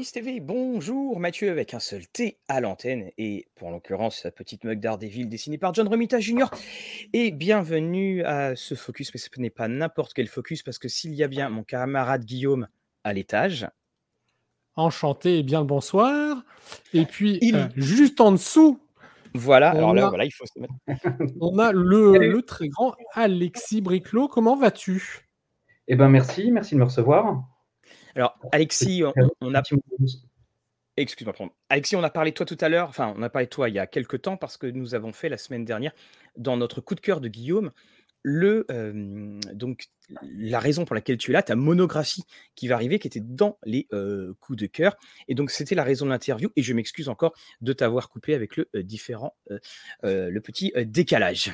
Rollis TV, bonjour Mathieu avec un seul T à l'antenne et pour l'occurrence la petite mug d'Ardeville dessinée par John Romita Jr. Et bienvenue à ce focus, mais ce n'est pas n'importe quel focus parce que s'il y a bien mon camarade Guillaume à l'étage. Enchanté et bien le bonsoir. Et puis euh, juste en dessous. Voilà, alors là, voilà, il faut se mettre. on a le, le très grand Alexis Briclot. Comment vas-tu? Eh ben merci, merci de me recevoir. Alors, Alexis, on, a. Excuse-moi, Alexis, on a parlé de toi tout à l'heure, enfin, on a parlé de toi il y a quelques temps parce que nous avons fait la semaine dernière, dans notre coup de cœur de Guillaume, le, donc, la raison pour laquelle tu es là, ta monographie qui va arriver, qui était dans les coups de cœur. Et donc, c'était la raison de l'interview. Et je m'excuse encore de t'avoir coupé avec le différent, le petit décalage.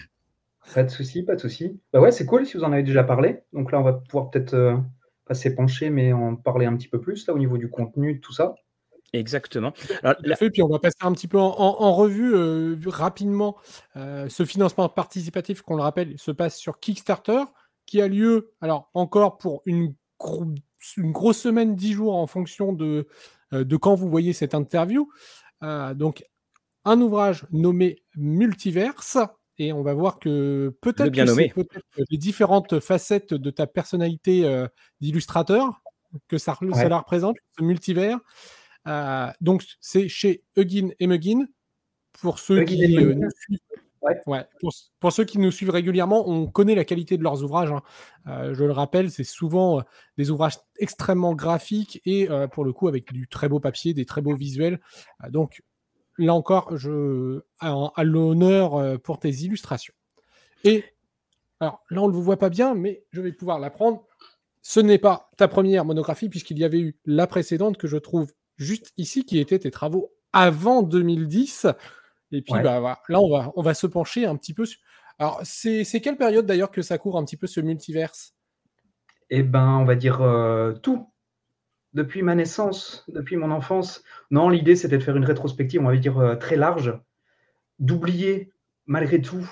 Pas de souci, pas de souci. Bah ouais, c'est cool si vous en avez déjà parlé. Donc là, on va pouvoir peut-être pas s'épancher, mais en parler un petit peu plus là au niveau du contenu, tout ça. Exactement. Alors, puis on va passer un petit peu en, revue euh, rapidement. Euh, ce financement participatif, qu'on le rappelle, se passe sur Kickstarter, qui a lieu, alors encore pour une, une grosse semaine, dix jours en fonction de, euh, de quand vous voyez cette interview. donc, un ouvrage nommé Multiverse, et on va voir que peut-être les différentes facettes de ta personnalité euh, d'illustrateur que ça, la représente, ce multivers. Euh, donc c'est chez Huggin et Muggin. Pour ceux qui euh, nous suivent, pour, ceux qui nous suivent régulièrement, on connaît la qualité de leurs ouvrages. Hein. je le rappelle, c'est souvent des ouvrages extrêmement graphiques et pour le coup avec du très beau papier, des très beaux visuels. donc là encore, je à, l'honneur euh, pour tes illustrations. Et alors là, on ne le voit pas bien, mais je vais pouvoir l'apprendre. Ce n'est pas ta première monographie, puisqu'il y avait eu la précédente que je trouve juste ici, qui était tes travaux avant 2010. Et puis bah, là, on va, on va se pencher un petit peu. Sur... Alors, c'est quelle période d'ailleurs que ça court un petit peu ce multiverse? Eh ben, on va dire euh, tout depuis ma naissance, depuis mon enfance. Non, l'idée, c'était de faire une rétrospective, on va dire, euh, très large, d'oublier, malgré tout,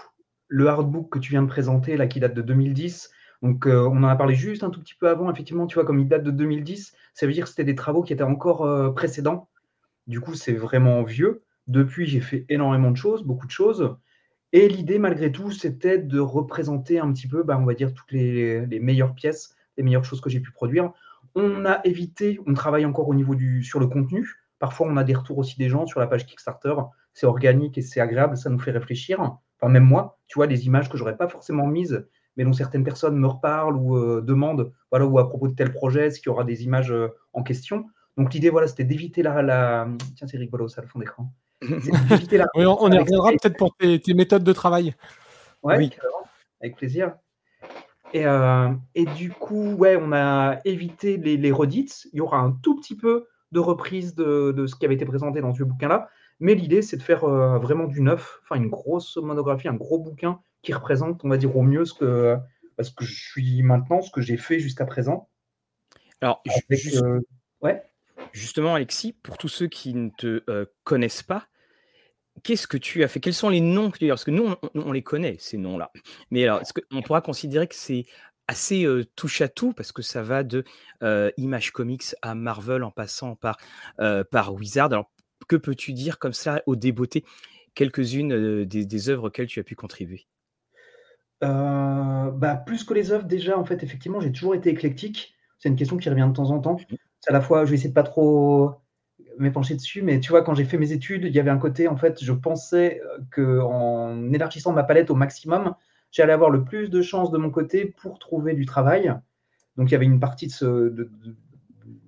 le hardbook que tu viens de présenter, là, qui date de 2010. Donc, euh, on en a parlé juste un tout petit peu avant, effectivement, tu vois, comme il date de 2010, ça veut dire que c'était des travaux qui étaient encore euh, précédents. Du coup, c'est vraiment vieux. Depuis, j'ai fait énormément de choses, beaucoup de choses. Et l'idée, malgré tout, c'était de représenter un petit peu, bah, on va dire, toutes les meilleures pièces, les meilleures choses que j'ai pu produire. On a évité, on travaille encore au niveau du sur le contenu. Parfois, on a des retours aussi des gens sur la page Kickstarter. C'est organique et c'est agréable, ça nous fait réfléchir. Enfin, même moi, tu vois, des images que j'aurais pas forcément mises, mais dont certaines personnes me reparlent ou euh, demandent, voilà, ou à propos de tel projet, est-ce qu'il y aura des images euh, en question? Donc l'idée, voilà, c'était d'éviter la, la, Tiens, c'est rigolo, ça, le fond d'écran. oui, on, y reviendra peut-être pour tes, méthodes de travail. oui, avec plaisir. Euh, et, du coup, ouais, on a évité les, les redites. Il y aura un tout petit peu de reprise de, ce qui avait été présenté dans ce bouquin-là. Mais l'idée, c'est de faire euh, vraiment du neuf, enfin une grosse monographie, un gros bouquin qui représente, on va dire, au mieux ce que, ce que je suis maintenant, ce que j'ai fait jusqu'à présent. Alors, euh, ouais. justement, Alexis, pour tous ceux qui ne te connaissent pas, qu'est-ce que tu as fait? Quels sont les noms que tu as Parce que nous, on, les connaît, ces noms-là. Mais alors, est-ce qu'on pourra considérer que c'est assez touche à tout? Parce que ça va de Image Comics à Marvel en passant par, par Wizard. Alors, que peux-tu dire comme ça au débeauté? Quelques-unes des, des, œuvres auxquelles tu as pu contribuer bah, Plus que les œuvres, déjà, en fait, effectivement, j'ai toujours été éclectique. C'est une question qui revient de temps en temps. Mmh. C'est à la fois, je vais essayer de pas trop m'épancher dessus, mais tu vois, quand j'ai fait mes études, il y avait un côté, en fait, je pensais euh, qu'en élargissant ma palette au maximum, j'allais avoir le plus de chances de mon côté pour trouver du travail. Donc, il y avait une partie de ce,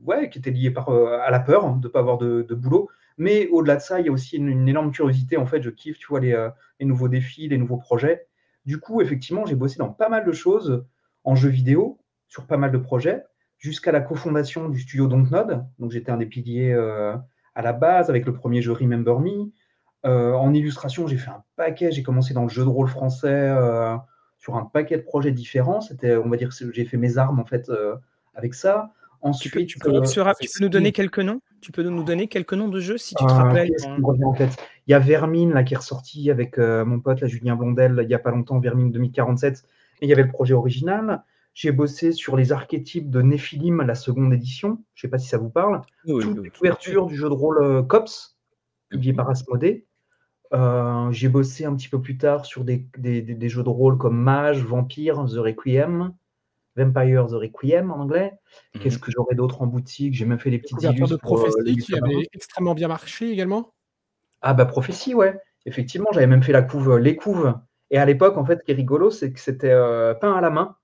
ouais, qui était liée par, euh, à la peur de ne pas avoir de, boulot. Mais au-delà de ça, il y a aussi une, énorme curiosité. En fait, je kiffe, tu vois, les, euh, les nouveaux défis, les nouveaux projets. Du coup, effectivement, j'ai bossé dans pas mal de choses en jeu vidéo, sur pas mal de projets jusqu'à la cofondation du studio Dontnod. Donc j'étais un des piliers euh, à la base avec le premier jeu Remember Me. Euh, en illustration, j'ai fait un paquet. J'ai commencé dans le jeu de rôle français euh, sur un paquet de projets différents. C'était, on va dire, j'ai fait mes armes en fait avec ça. Ensuite, tu peux, nous donner quelques noms? Tu peux nous donner quelques noms de jeux si tu te rappelles? en... Il y a Vermine là, qui est ressorti avec mon pote là, Julien Blondel il n'y a pas longtemps, Vermine 2047. Et il y avait le projet original. J'ai bossé sur les archétypes de Nephilim, la seconde édition. Je ne sais pas si ça vous parle. Oui, Toute les couvertures du jeu de rôle euh, Cops, publié par Asmodée. Euh, j'ai bossé un petit peu plus tard sur des, jeux de rôle comme Mage, Vampire, The Requiem, Vampire The Requiem en anglais. Mhm. Qu'est-ce que j'aurais d'autre en boutique? J'ai même fait des petites illustrations. de prophétie qui avait extrêmement bien marché également. Ah bah prophétie, ouais. Effectivement, j'avais même fait la couve, les couves. Et à l'époque, en fait, ce qui est rigolo, c'est que c'était peint à la main.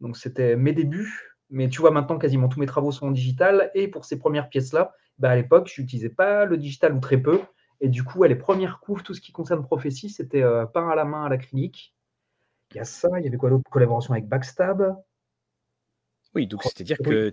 Donc c'était mes débuts, mais tu vois maintenant quasiment tous mes travaux sont en digital. Et pour ces premières pièces-là, bah, à l'époque, je n'utilisais pas le digital ou très peu. Et du coup, les premières couves, tout ce qui concerne prophétie, c'était euh, peint à la main à l'acrylique. Il y a ça, il y avait quoi d'autre? Collaboration avec Backstab. Oui, donc c'est-à-dire que.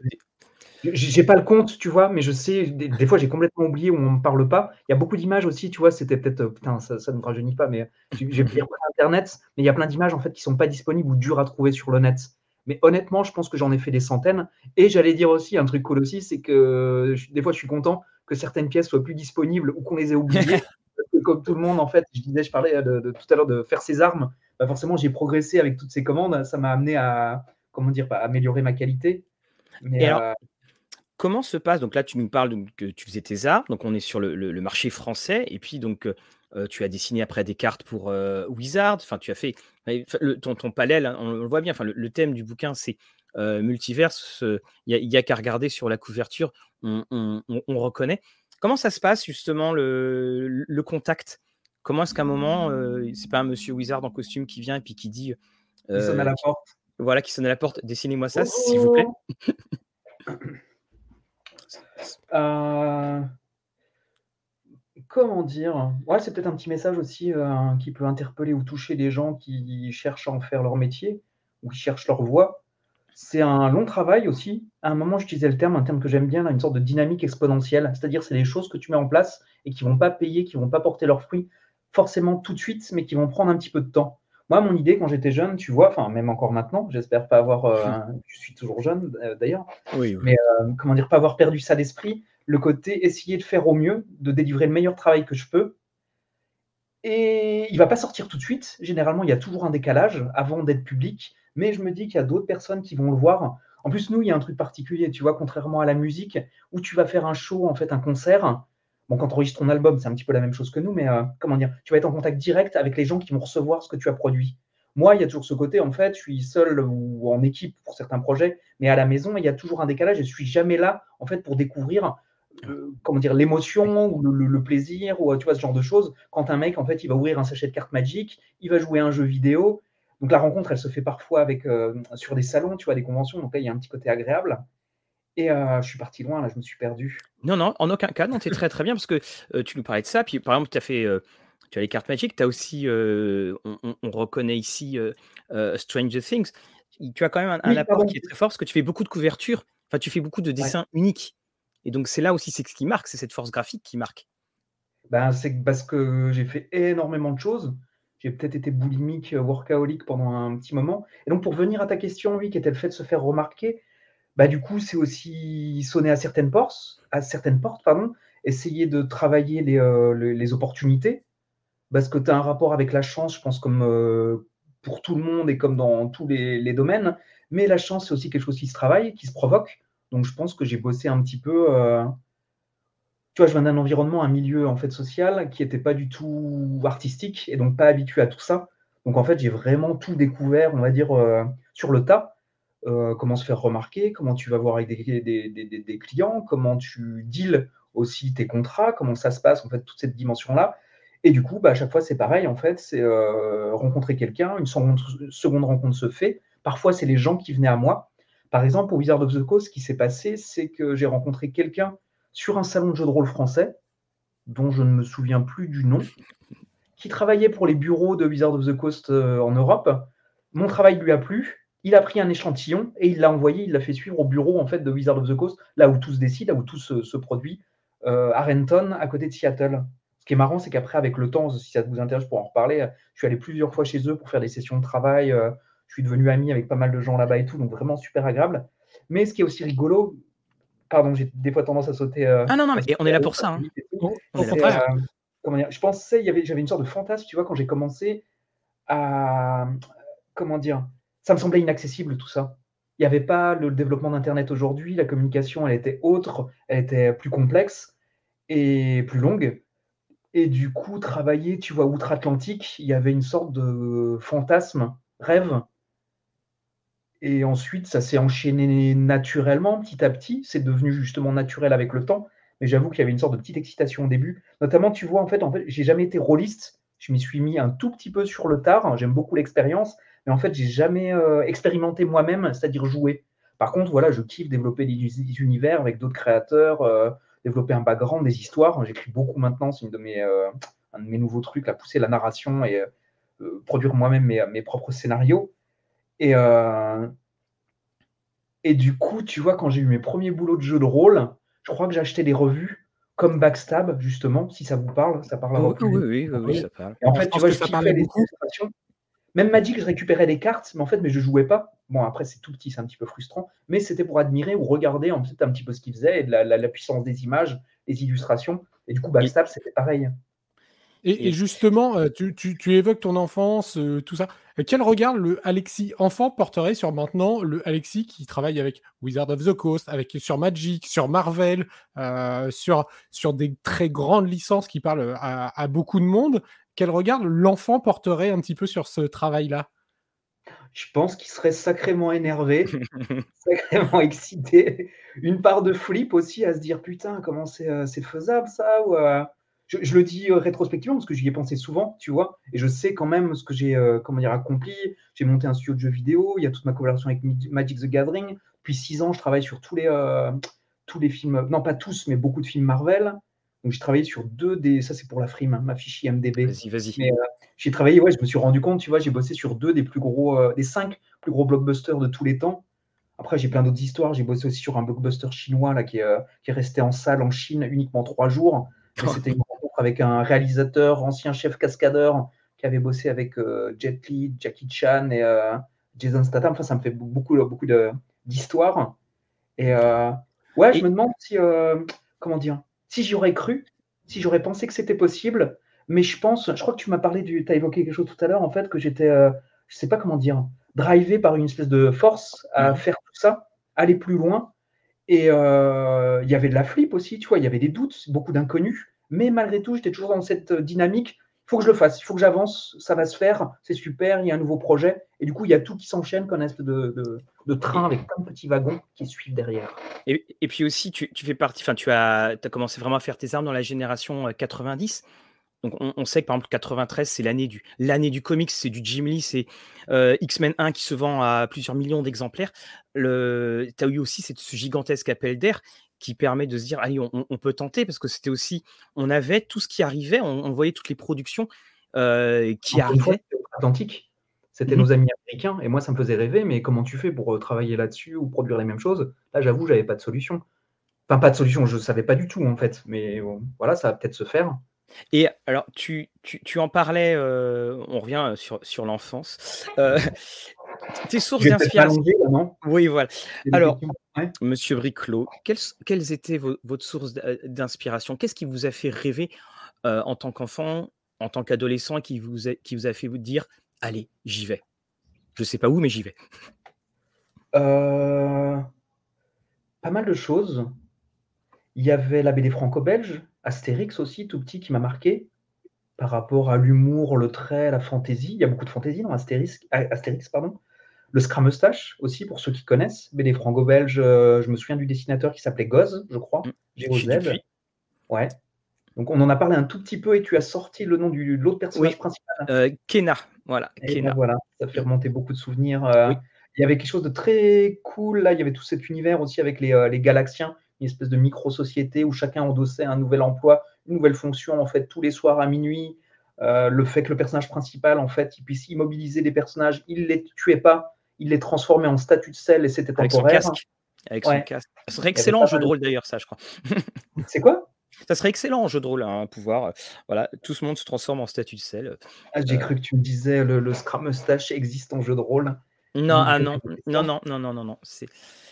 J'ai pas le compte, tu vois, mais je sais, des, fois j'ai complètement oublié où on ne parle pas. Il y a beaucoup d'images aussi, tu vois, c'était peut-être, euh, putain, ça, ça ne me rajeunit pas, mais j'ai pas Internet, mais il y a plein d'images en fait qui sont pas disponibles ou dures à trouver sur le net. Mais honnêtement, je pense que j'en ai fait des centaines. Et j'allais dire aussi un truc cool aussi, c'est que des fois, je suis content que certaines pièces soient plus disponibles ou qu'on les ait oubliées. parce que comme tout le monde, en fait, je disais, je parlais de, tout à l'heure de faire ses armes. Bah forcément, j'ai progressé avec toutes ces commandes. Ça m'a amené à, comment dire, bah, améliorer ma qualité. Mais, alors, euh, comment se passe? Donc là, tu nous parles que tu faisais tes armes. Donc on est sur le, marché français. Et puis donc euh, euh, tu as dessiné après des cartes pour Wizard. Enfin, tu as fait ton, ton palais, on le voit bien. Enfin, le, thème du bouquin, c'est multiverse. Il n'y a, qu'à regarder sur la couverture, on, reconnaît. Comment ça se passe justement le, contact? Comment est-ce qu'à un moment, c'est pas un monsieur Wizard en costume qui vient et puis qui dit. qui sonne à la porte. Voilà, qui sonne à la porte. Dessinez-moi ça, s'il vous plaît. comment dire? Ouais, c'est peut-être un petit message aussi, euh, qui peut interpeller ou toucher des gens qui cherchent à en faire leur métier ou qui cherchent leur voie. C'est un long travail aussi. À un moment, j'utilisais le terme, un terme que j'aime bien, une sorte de dynamique exponentielle. C'est-à-dire, c'est des choses que tu mets en place et qui vont pas payer, qui vont pas porter leurs fruits forcément tout de suite, mais qui vont prendre un petit peu de temps. Moi, mon idée quand j'étais jeune, tu vois, enfin même encore maintenant, j'espère pas avoir, euh, je suis toujours jeune, euh, d'ailleurs, Oui, mais comment dire? Pas avoir perdu ça d'esprit le côté essayer de faire au mieux, de délivrer le meilleur travail que je peux. Et il va pas sortir tout de suite. Généralement, il y a toujours un décalage avant d'être public. Mais je me dis qu'il y a d'autres personnes qui vont le voir. En plus, nous, il y a un truc particulier, tu vois, contrairement à la musique, où tu vas faire un show, en fait, un concert. Bon, quand tu enregistres ton album, c'est un petit peu la même chose que nous, mais euh, comment dire, tu vas être en contact direct avec les gens qui vont recevoir ce que tu as produit. Moi, il y a toujours ce côté, en fait, je suis seul ou en équipe pour certains projets, mais à la maison, il y a toujours un décalage et je suis jamais là, en fait, pour découvrir comment dire, l'émotion ou le, plaisir ou tu vois ce genre de choses. Quand un mec en fait il va ouvrir un sachet de cartes Magic, il va jouer un jeu vidéo. Donc la rencontre elle se fait parfois avec euh, sur des salons, tu vois, des conventions. Donc là il y a un petit côté agréable. Et euh, je suis parti loin là, je me suis perdu. Non non, en aucun cas, non, es très très bien parce que euh, tu nous parlais de ça. Puis par exemple tu as fait tu as les cartes Magic, tu as aussi, on, reconnaît ici Stranger Things. Tu as quand même un, apport qui est très fort parce que tu fais beaucoup de couvertures, enfin tu fais beaucoup de dessins uniques. Et donc, c'est là aussi, ce qui marque, c'est cette force graphique qui marque. Ben, c'est parce que j'ai fait énormément de choses. J'ai peut-être été boulimique, euh, workaholic pendant un petit moment. Et donc, pour venir à ta question, oui, qui était le fait de se faire remarquer, bah, du coup, c'est aussi sonner à certaines portes, à certaines portes pardon, essayer de travailler les, euh, opportunités, parce que tu as un rapport avec la chance, je pense, comme euh, pour tout le monde et comme dans tous les, les domaines. Mais la chance, c'est aussi quelque chose qui se travaille, qui se provoque. Donc je pense que j'ai bossé un petit peu. Euh, tu vois, je viens d'un environnement, un milieu en fait social qui n'était pas du tout artistique et donc pas habitué à tout ça. Donc en fait, j'ai vraiment tout découvert, on va dire, euh, sur le tas. Euh, comment se faire remarquer, comment tu vas voir avec des, clients, comment tu deals aussi tes contrats, comment ça se passe, en fait, toute cette dimension-là. Et du coup, bah, à chaque fois, c'est pareil, en fait, c'est rencontrer quelqu'un, une seconde rencontre se fait. Parfois, c'est les gens qui venaient à moi. Par exemple, au Wizard of the Coast, ce qui s'est passé, c'est que j'ai rencontré quelqu'un sur un salon de jeux de rôle français, dont je ne me souviens plus du nom, qui travaillait pour les bureaux de Wizard of the Coast euh, en Europe. Mon travail lui a plu. Il a pris un échantillon et il l'a envoyé, il l'a fait suivre au bureau en fait de Wizard of the Coast, là où tout se décide, là où tout se, produit, euh, à Renton, à côté de Seattle. Ce qui est marrant, c'est qu'après, avec le temps, si ça vous intéresse, pour en reparler, je suis allé plusieurs fois chez eux pour faire des sessions de travail. Euh, je suis devenu ami avec pas mal de gens là-bas et tout, donc vraiment super agréable. Mais ce qui est aussi rigolo, pardon, j'ai des fois tendance à sauter. Euh, ah non, non, mais on est là pour ça. Hein. Euh, je pensais, j'avais une sorte de fantasme, tu vois, quand j'ai commencé à. Comment dire Ça me semblait inaccessible tout ça. Il n'y avait pas le développement d'Internet aujourd'hui, la communication, elle était autre, elle était plus complexe et plus longue. Et du coup, travailler, tu vois, outre-Atlantique, il y avait une sorte de fantasme, rêve. Et ensuite, ça s'est enchaîné naturellement, petit à petit. C'est devenu justement naturel avec le temps. Mais j'avoue qu'il y avait une sorte de petite excitation au début. Notamment, tu vois, en fait, en fait j'ai jamais été rôliste. Je m'y suis mis un tout petit peu sur le tard. J'aime beaucoup l'expérience. Mais en fait, j'ai jamais euh, expérimenté moi-même, c'est-à-dire jouer. Par contre, voilà, je kiffe développer des, univers avec d'autres créateurs, euh, développer un background, des histoires. J'écris beaucoup maintenant, c'est une de mes, euh, un de mes nouveaux trucs, à pousser la narration et produire moi-même mes, propres scénarios. Et, et du coup, tu vois, quand j'ai eu mes premiers boulots de jeu de rôle, je crois que j'ai acheté des revues comme Backstab, justement, si ça vous parle, ça parle à oui, oui, oui, oui, ça parle. Et en fait, tu vois, je kiffais les illustrations. Même Magic, je récupérais des cartes, mais en fait, mais je jouais pas. Bon, après, c'est tout petit, c'est un petit peu frustrant, mais c'était pour admirer ou regarder en fait, un petit peu ce qu'il faisait et la, la, puissance des images, des illustrations. Et du coup, Backstab, c'était pareil. Et, justement, euh, tu, tu, évoques ton enfance, euh, tout ça. Quel regard le Alexis enfant porterait sur maintenant le Alexis qui travaille avec Wizard of the Coast, avec sur Magic, sur Marvel, euh, sur, sur des très grandes licences qui parlent à, à beaucoup de monde? Quel regard l'enfant porterait un petit peu sur ce travail-là? Je pense qu'il serait sacrément énervé, sacrément excité. Une part de flip aussi à se dire putain, comment c'est euh, faisable ça ou, euh, je, le dis euh, rétrospectivement parce que j'y ai pensé souvent, tu vois, et je sais quand même ce que j'ai comment dire, accompli. J'ai monté un studio de jeux vidéo, il y a toute ma collaboration avec Magic the Gathering. Depuis six ans, je travaille sur tous les, tous les films, non pas tous, mais beaucoup de films Marvel. Donc, j'ai travaillé sur deux des. Ça, c'est pour la frime, hein, ma fiche IMDB. Vas-y, vas-y. Euh, j'ai travaillé, ouais, je me suis rendu compte, tu vois, j'ai bossé sur deux des plus gros, euh, des cinq plus gros blockbusters de tous les temps. Après, j'ai plein d'autres histoires. J'ai bossé aussi sur un blockbuster chinois là, qui, est, euh, qui est resté en salle en Chine uniquement trois jours. C'était une avec un réalisateur, ancien chef cascadeur, qui avait bossé avec Jet Li, Jackie Chan et Jason Statham. Enfin, ça me fait beaucoup, beaucoup d'histoires. Et ouais, je me demande si. comment dire si j'y aurais cru, si j'aurais pensé que c'était possible, mais je pense, je crois que tu m'as parlé du, tu as évoqué quelque chose tout à l'heure, en fait, que j'étais, euh, je sais pas comment dire, drivé par une espèce de force à faire tout ça, aller plus loin. Et euh, il y avait de la flip aussi, tu vois, il y avait des doutes, beaucoup d'inconnus, mais malgré tout, j'étais toujours dans cette dynamique il faut que je le fasse, il faut que j'avance, ça va se faire, c'est super, il y a un nouveau projet. Et du coup, il y a tout qui s'enchaîne comme un espèce de, train avec plein de petits wagons qui suivent derrière. Et, puis aussi, tu, fais partie, enfin, tu as, commencé vraiment à faire tes armes dans la génération 90. Euh, Donc, on, sait que par exemple, 93, c'est l'année du, du comics, c'est du Jim Lee, c'est euh, X-Men 1 qui se vend à plusieurs millions d'exemplaires. Tu as eu aussi cette, ce gigantesque appel d'air qui permet de se dire, allez, on, peut tenter, parce que c'était aussi, on avait tout ce qui arrivait, on, voyait toutes les productions euh, qui arrivaient. Atlantique, c'était mmh nos amis américains, et moi, ça me faisait rêver, mais comment tu fais pour euh, travailler là-dessus ou produire les mêmes choses? Là, j'avoue, j'avais pas de solution. Enfin, pas de solution, je ne savais pas du tout, en fait, mais voilà, ça va peut-être se faire. Et alors, tu, tu, en parlais, euh, on revient sur, sur l'enfance. tes sources d'inspiration. Oui, voilà. Alors, Monsieur Briclot, quelles, étaient vos, votre source d'inspiration? Qu'est-ce qui vous a fait rêver euh, en tant qu'enfant, en tant qu'adolescent, qui vous, a, qui vous a fait vous dire Allez, j'y vais Je ne sais pas où, mais j'y vais. Euh, pas mal de choses. Il y avait la BD franco-belge, Astérix aussi, tout petit, qui m'a marqué par rapport à l'humour, le trait, la fantaisie. Il y a beaucoup de fantaisie dans Astérix, Astérix pardon. Le Scramustache aussi, pour ceux qui connaissent. BD franco-belge, euh, je me souviens du dessinateur qui s'appelait Goz, je crois. Mmh. Ouais. Donc on en a parlé un tout petit peu et tu as sorti le nom de l'autre personnage principal. Euh, Kena, voilà. Ben voilà, ça fait remonter beaucoup de souvenirs. Euh. Il y avait quelque chose de très cool là. Il y avait tout cet univers aussi avec les, les Galaxiens, une espèce de micro-société où chacun endossait un nouvel emploi, une nouvelle fonction en fait tous les soirs à minuit. le fait que le personnage principal en fait il puisse immobiliser des personnages, il les tuait pas, il les transformait en statue de sel et c'était temporaire. Avec son casque. Ça serait excellent en jeu de rôle d'ailleurs, ça, je crois. C'est quoi? Ça serait excellent en jeu de rôle, un hein, pouvoir. Voilà, tout ce monde se transforme en statue de sel. Ah, j'ai euh. cru que tu me disais le, le Scrum Mustache existe en jeu de rôle. Non, ah non, non, non, non, non, non, non.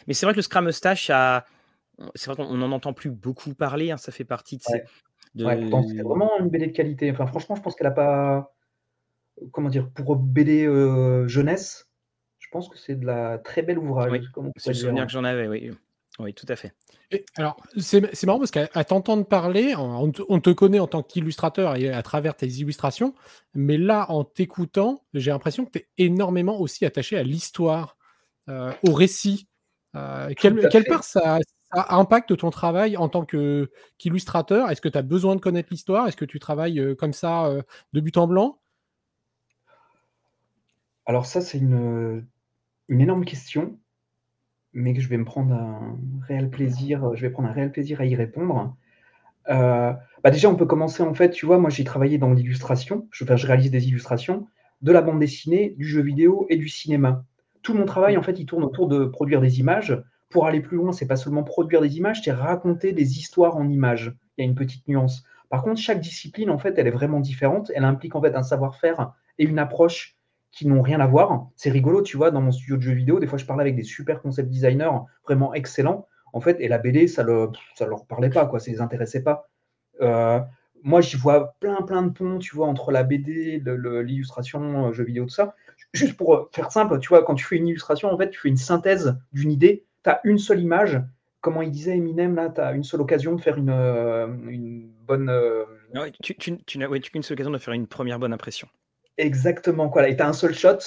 Mais c'est vrai que le Scrum Mustache a. C'est vrai qu'on n'en entend plus beaucoup parler, hein, ça fait partie de ces. De... c'est vraiment une BD de qualité. Enfin, franchement, je pense qu'elle n'a pas. Comment dire Pour BD euh, jeunesse, pense que c'est de la très belle ouvrage. c'est le souvenir que j'en avais, oui. Oui, tout à fait. alors, c'est marrant parce qu'à t'entendre parler, on, te connaît en tant qu'illustrateur et à travers tes illustrations, mais là, en t'écoutant, j'ai l'impression que tu es énormément aussi attaché à l'histoire, euh, au récit. Euh, quelle, part ça, impacte ton travail en tant qu'illustrateur? Est-ce que tu as besoin de connaître l'histoire? Est-ce que tu travailles euh, comme ça de but en blanc? Alors ça, c'est une, une énorme question mais que je vais me prendre un réel plaisir, je vais prendre un réel plaisir à y répondre. Euh, bah déjà, on peut commencer en fait, tu vois, moi j'ai travaillé dans l'illustration, je, je réalise des illustrations de la bande dessinée, du jeu vidéo et du cinéma. Tout mon travail en fait, il tourne autour de produire des images. Pour aller plus loin, c'est pas seulement produire des images, c'est raconter des histoires en images. Il y a une petite nuance. Par contre, chaque discipline en fait, elle est vraiment différente. Elle implique en fait un savoir-faire et une approche qui n'ont rien à voir. C'est rigolo, tu vois, dans mon studio de jeux vidéo, des fois je parlais avec des super concept designers vraiment excellents, en fait, et la BD, ça ne ça leur parlait pas, quoi, ça les intéressait pas. Euh, moi, j'y vois plein, plein de ponts, tu vois, entre la BD, l'illustration, euh, jeux vidéo, tout ça. Juste pour euh, faire simple, tu vois, quand tu fais une illustration, en fait, tu fais une synthèse d'une idée, tu as une seule image. Comment il disait Eminem, là, tu as une seule occasion de faire une, une bonne. tu, tu, tu n'as qu'une seule occasion de faire une première bonne impression. Exactement. Quoi. Et tu as un seul shot,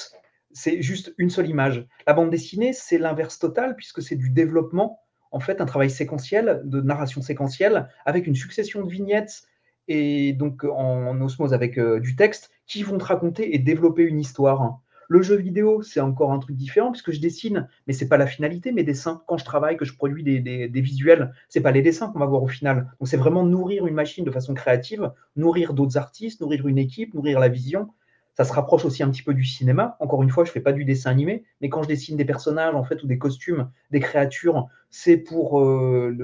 c'est juste une seule image. La bande dessinée, c'est l'inverse total, puisque c'est du développement, en fait, un travail séquentiel, de narration séquentielle, avec une succession de vignettes et donc en osmose avec euh, du texte, qui vont te raconter et développer une histoire. Le jeu vidéo, c'est encore un truc différent puisque je dessine, mais c'est pas la finalité, mes dessins. Quand je travaille, que je produis des, des, des visuels, c'est pas les dessins qu'on va voir au final. Donc c'est vraiment nourrir une machine de façon créative, nourrir d'autres artistes, nourrir une équipe, nourrir la vision. Ça se rapproche aussi un petit peu du cinéma. Encore une fois, je ne fais pas du dessin animé, mais quand je dessine des personnages en fait ou des costumes, des créatures, c'est pour euh,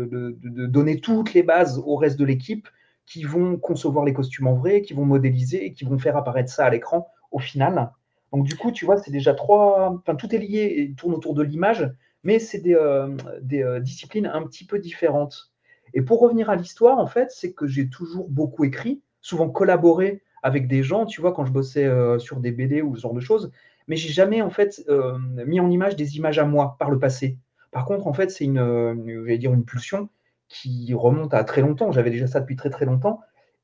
donner toutes les bases au reste de l'équipe qui vont concevoir les costumes en vrai, qui vont modéliser et qui vont faire apparaître ça à l'écran au final. Donc du coup, tu vois, c'est déjà trois. Enfin, tout est lié et tourne autour de l'image, mais c'est des, euh, euh, disciplines un petit peu différentes. Et pour revenir à l'histoire, en fait, c'est que j'ai toujours beaucoup écrit, souvent collaboré avec des gens, tu vois, quand je bossais euh, sur des BD ou ce genre de choses, mais j'ai jamais en fait euh, mis en image des images à moi par le passé. Par contre, en fait, c'est une, euh, dire une pulsion qui remonte à très longtemps. J'avais déjà ça depuis très très longtemps,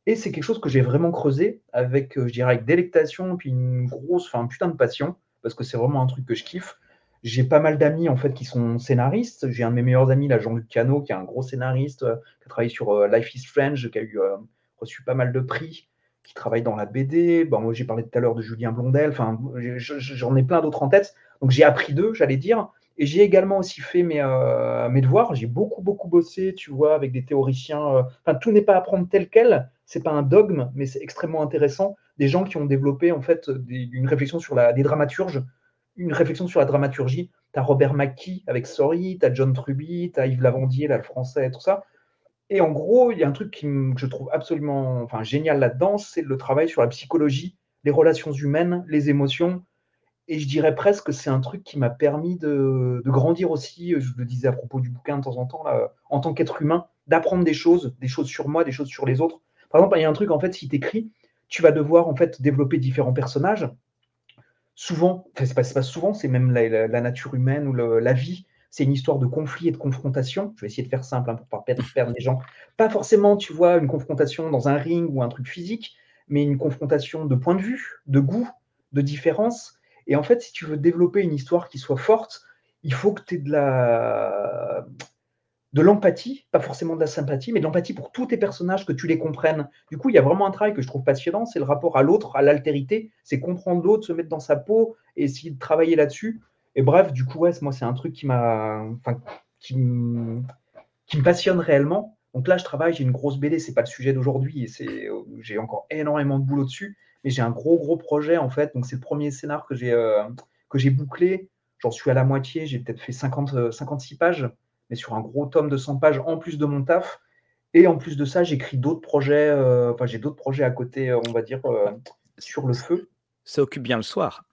et c'est quelque chose que j'ai vraiment creusé avec, je dirais, avec délectation, puis une grosse, enfin, putain de passion, parce que c'est vraiment un truc que je kiffe. J'ai pas mal d'amis en fait qui sont scénaristes. J'ai un de mes meilleurs amis, là, Jean-Luc Cano, qui est un gros scénariste, qui a travaillé sur Life is Strange, qui a eu reçu pas mal de prix qui travaille dans la BD. Bon, moi, j'ai parlé tout à l'heure de Julien Blondel. Enfin, j'en ai plein d'autres en tête. Donc, j'ai appris d'eux, j'allais dire. Et j'ai également aussi fait mes, euh, devoirs. J'ai beaucoup, beaucoup bossé, tu vois, avec des théoriciens. Euh, enfin, tout n'est pas à apprendre tel quel. C'est pas un dogme, mais c'est extrêmement intéressant. Des gens qui ont développé, en fait, une réflexion sur la, des dramaturges, une réflexion sur la dramaturgie. Tu as Robert McKee avec Sorry, tu as John Truby, tu as Yves Lavandier, le français, tout ça. Et en gros, il y a un truc que je trouve absolument enfin, génial là-dedans, c'est le travail sur la psychologie, les relations humaines, les émotions. Et je dirais presque que c'est un truc qui m'a permis de, grandir aussi, je le disais à propos du bouquin de temps en temps, là, en tant qu'être humain, d'apprendre des choses, des choses sur moi, des choses sur les autres. Par exemple, il y a un truc, en fait, si tu écris, tu vas devoir en fait développer différents personnages. Souvent, enfin, c'est pas souvent, c'est même la, nature humaine ou la vie c'est une histoire de conflit et de confrontation. Je vais essayer de faire simple hein, pour ne pas perdre les gens. Pas forcément, tu vois, une confrontation dans un ring ou un truc physique, mais une confrontation de point de vue, de goût, de différence. Et en fait, si tu veux développer une histoire qui soit forte, il faut que tu aies de de l'empathie, pas forcément de la sympathie, mais de l'empathie pour tous tes personnages, que tu les comprennes. Du coup, il y a vraiment un travail que je trouve passionnant, c'est le rapport à l'autre, à l'altérité, c'est comprendre l'autre, se mettre dans sa peau et essayer de travailler là-dessus. Et bref, du coup, moi, c'est un truc qui m'a, enfin, qui, me passionne réellement. Donc là, je travaille, j'ai une grosse BD, c'est pas le sujet d'aujourd'hui, c'est, j'ai encore énormément de boulot dessus, mais j'ai un gros, gros projet en fait. Donc c'est le premier scénar que j'ai, euh, que j'ai bouclé. J'en suis à la moitié, j'ai peut-être fait 50, 56 euh, pages, mais sur un gros tome de 100 pages en plus de mon taf. Et en plus de ça, j'écris d'autres projets, euh, enfin, j'ai d'autres projets à côté, on va dire, sur le feu. Ça occupe bien le soir.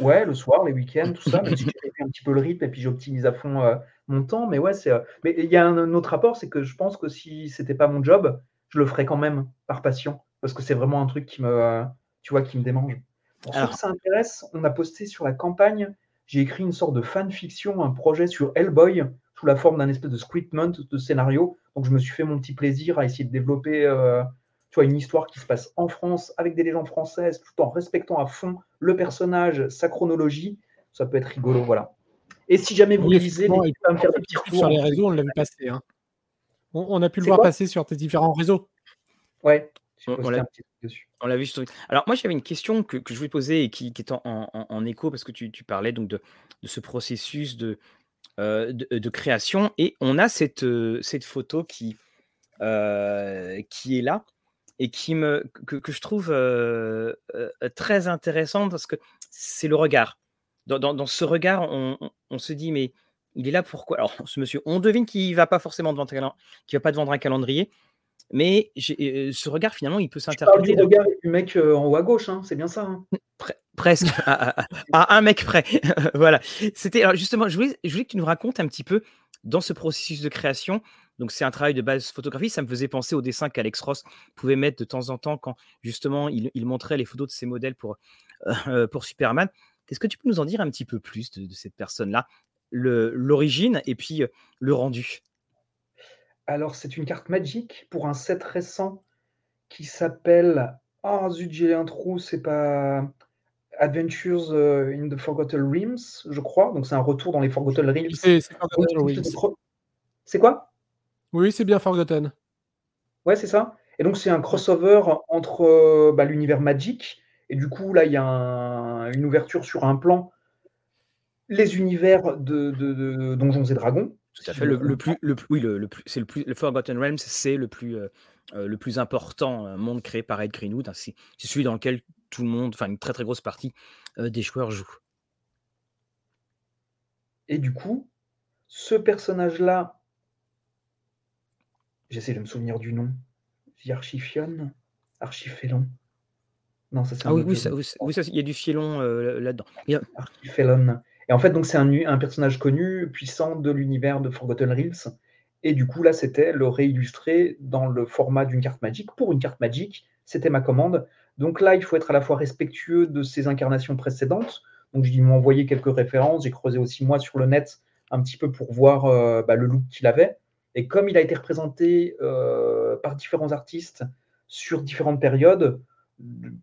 Ouais, le soir, les week-ends, tout ça, même si j'ai un petit peu le rythme et puis j'optimise à fond euh, mon temps. Mais ouais, c'est. Euh, mais il y a un, autre rapport, c'est que je pense que si c'était pas mon job, je le ferais quand même par passion, parce que c'est vraiment un truc qui me, tu vois, qui me démange. Pour ceux que ça intéresse, on a posté sur la campagne. j'ai écrit une sorte de fanfiction, un projet sur Hellboy, sous la forme d'un espèce de scriptment de scénario. Donc je me suis fait mon petit plaisir à essayer de développer euh, tu vois, une histoire qui se passe en France, avec des légendes françaises, tout en respectant à fond le personnage, sa chronologie. Ça peut être rigolo, voilà. Et si jamais vous lisez, n'hésitez pas à me faire des petits retours. Sur les réseaux, on l'a vu passer. Hein. On, a pu le voir passer sur tes différents réseaux. Ouais. On, l'a vu sur... Alors moi j'avais une question que, je voulais poser et qui, est en, écho parce que tu, parlais donc de, ce processus de, euh, de, création et on a cette, euh, cette photo qui, euh, qui est là et qui me, que, je trouve très intéressante parce que c'est le regard. Dans, ce regard, on, se dit mais il est là pourquoi? Alors ce monsieur, on devine qu'il va pas forcément devant, qu'il va pas te vendre un calendrier, mais ce regard, finalement, il peut s'interpréter. Le regard du mec en haut à gauche, hein, c'est bien ça. Hein. presque, à, un mec près. voilà. C'était alors justement, je voulais, je voulais que tu nous racontes un petit peu dans ce processus de création. Donc, c'est un travail de base photographie. Ça me faisait penser au dessin qu'Alex Ross pouvait mettre de temps en temps quand justement il, montrait les photos de ses modèles pour, pour Superman. Est-ce que tu peux nous en dire un petit peu plus de, de cette personne-là, l'origine et puis le rendu alors, c'est une carte magique pour un set récent qui s'appelle. Ah, oh, zut, j'ai un trou, c'est pas. Adventures euh, in the Forgotten Realms, je crois. Donc, c'est un retour dans les Forgotten Realms. C'est quoi? Oui, c'est bien Forgotten. Ouais, c'est ça. Et donc, c'est un crossover entre euh, bah, l'univers Magic. Et du coup, là, il y a une ouverture sur un plan. Les univers de, de Donjons et Dragons. Tout à fait. Le, plus, le, oui, le, plus, c'est le plus, le Forgotten Realms, c'est le plus, euh, euh, le plus important monde créé par Ed Greenwood. Hein, c'est, celui dans lequel tout le monde, enfin une très très grosse partie des joueurs jouent. Et du coup, ce personnage-là, j'essaie de me souvenir du nom, Archifion, Archifélon. Non, ça c'est Ah oui, oui, ça, il y a du fielon là-dedans. Archifélon. Et en fait, donc c'est un, un, personnage connu, puissant de l'univers de Forgotten Realms. Et du coup, là, c'était le réillustrer dans le format d'une carte magique. Pour une carte magique, c'était ma commande. Donc là, il faut être à la fois respectueux de ses incarnations précédentes. Donc, je dis m'envoyer quelques références. J'ai creusé aussi moi sur le net un petit peu pour voir euh, bah, le look qu'il avait. Et comme il a été représenté euh, par différents artistes sur différentes périodes,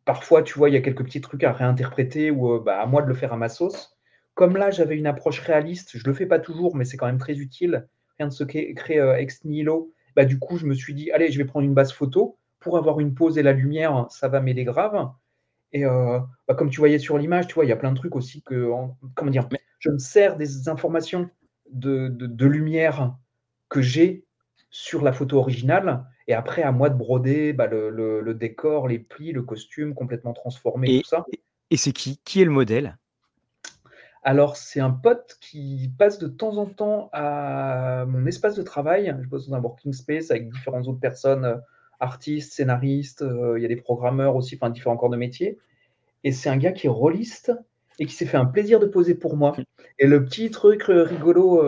parfois, tu vois, il y a quelques petits trucs à réinterpréter ou euh, bah, à moi de le faire à ma sauce. Comme là, j'avais une approche réaliste, je ne le fais pas toujours, mais c'est quand même très utile, rien de se créer euh, ex nihilo. Bah, du coup, je me suis dit, allez, je vais prendre une base photo pour avoir une pose et la lumière, ça va m'aider grave. Et euh, bah, comme tu voyais sur l'image, tu vois, il y a plein de trucs aussi que, comment dire, je me sers des informations de, lumière que j'ai sur la photo originale. Et après, à moi de broder bah, le, décor, les plis, le costume complètement transformé, tout ça. Et c'est qui Qui est le modèle? Alors, c'est un pote qui passe de temps en temps à mon espace de travail. Je bosse dans un working space avec différentes autres personnes, euh, artistes, scénaristes, euh, il y a des programmeurs aussi, enfin différents corps de métier. Et c'est un gars qui est rôliste et qui s'est fait un plaisir de poser pour moi. Et le petit truc euh, rigolo,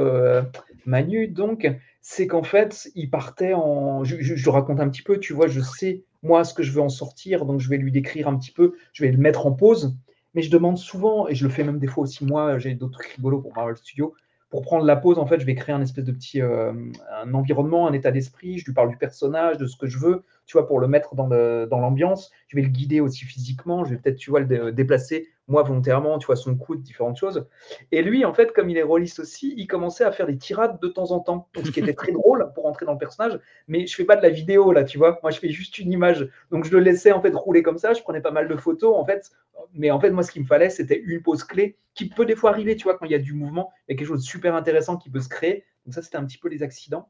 Manu, donc, c'est qu'en fait, il partait en. Je, je, raconte un petit peu, tu vois, je sais moi ce que je veux en sortir, donc je vais lui décrire un petit peu, je vais le mettre en pause mais je demande souvent, et je le fais même des fois aussi moi, j'ai d'autres trucs rigolos pour Marvel Studio, pour prendre la pause, en fait, je vais créer un espèce de petit euh, un environnement, un état d'esprit, je lui parle du personnage, de ce que je veux, tu vois, pour le mettre dans l'ambiance, je vais le guider aussi physiquement, je vais peut-être, tu vois, le déplacer moi volontairement, tu vois, son coude, différentes choses. Et lui, en fait, comme il est rôliste aussi, il commençait à faire des tirades de temps en temps, ce qui était très drôle pour entrer dans le personnage. Mais je fais pas de la vidéo là, tu vois. Moi, je fais juste une image. Donc, je le laissais en fait rouler comme ça. Je prenais pas mal de photos en fait. Mais en fait, moi, ce qu'il me fallait, c'était une pause clé qui peut des fois arriver, tu vois, quand il y a du mouvement, il y a quelque chose de super intéressant qui peut se créer. Donc ça, c'était un petit peu les accidents.